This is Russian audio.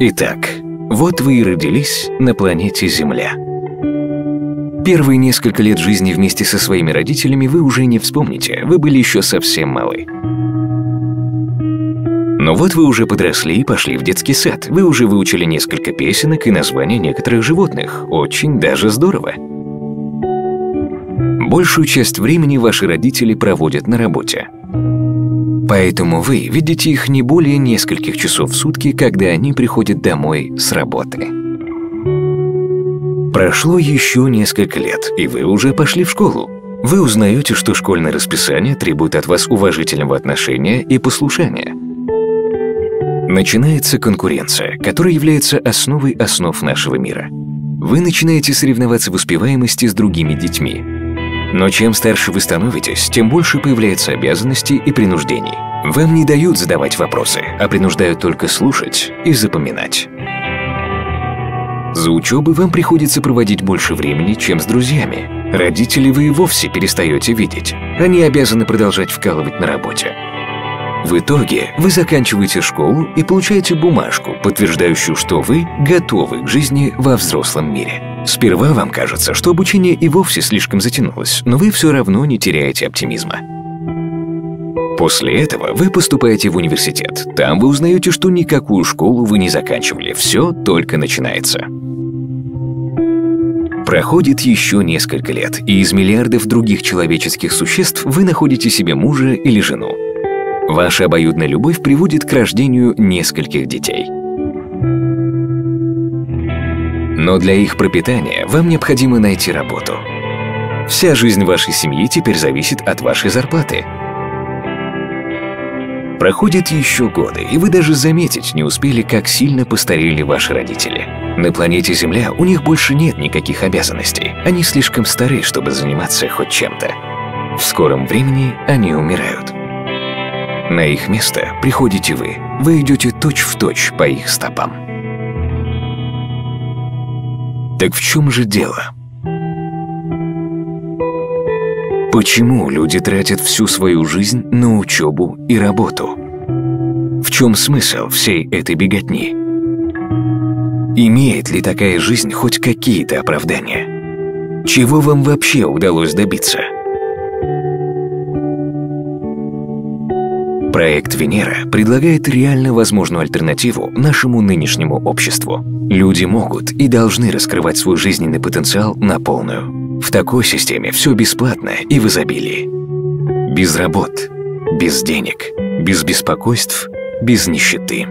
Итак, вот вы и родились на планете Земля. Первые несколько лет жизни вместе со своими родителями вы уже не вспомните, вы были еще совсем малы. Но вот вы уже подросли и пошли в детский сад. Вы уже выучили несколько песенок и названия некоторых животных. Очень даже здорово. Большую часть времени ваши родители проводят на работе. Поэтому вы видите их не более нескольких часов в сутки, когда они приходят домой с работы. Прошло еще несколько лет, и вы уже пошли в школу. Вы узнаете, что школьное расписание требует от вас уважительного отношения и послушания. Начинается конкуренция, которая является основой основ нашего мира. Вы начинаете соревноваться в успеваемости с другими детьми, но чем старше вы становитесь, тем больше появляется обязанностей и принуждений. Вам не дают задавать вопросы, а принуждают только слушать и запоминать. За учебой вам приходится проводить больше времени, чем с друзьями. Родителей вы и вовсе перестаете видеть. Они обязаны продолжать вкалывать на работе. В итоге вы заканчиваете школу и получаете бумажку, подтверждающую, что вы готовы к жизни во взрослом мире. Сперва вам кажется, что обучение и вовсе слишком затянулось, но вы все равно не теряете оптимизма. После этого вы поступаете в университет. Там вы узнаете, что никакую школу вы не заканчивали, все только начинается. Проходит еще несколько лет, и из миллиардов других человеческих существ вы находите себе мужа или жену. Ваша обоюдная любовь приводит к рождению нескольких детей. Но для их пропитания вам необходимо найти работу. Вся жизнь вашей семьи теперь зависит от вашей зарплаты. Проходят еще годы, и вы даже заметить не успели, как сильно постарели ваши родители. На планете Земля у них больше нет никаких обязанностей. Они слишком стары, чтобы заниматься хоть чем-то. В скором времени они умирают. На их место приходите вы. Вы идете точь-в-точь точь по их стопам. Так в чем же дело? Почему люди тратят всю свою жизнь на учебу и работу? В чем смысл всей этой беготни? Имеет ли такая жизнь хоть какие-то оправдания? Чего вам вообще удалось добиться? Проект Венера предлагает реально возможную альтернативу нашему нынешнему обществу. Люди могут и должны раскрывать свой жизненный потенциал на полную. В такой системе все бесплатно и в изобилии. Без работ, без денег, без беспокойств, без нищеты.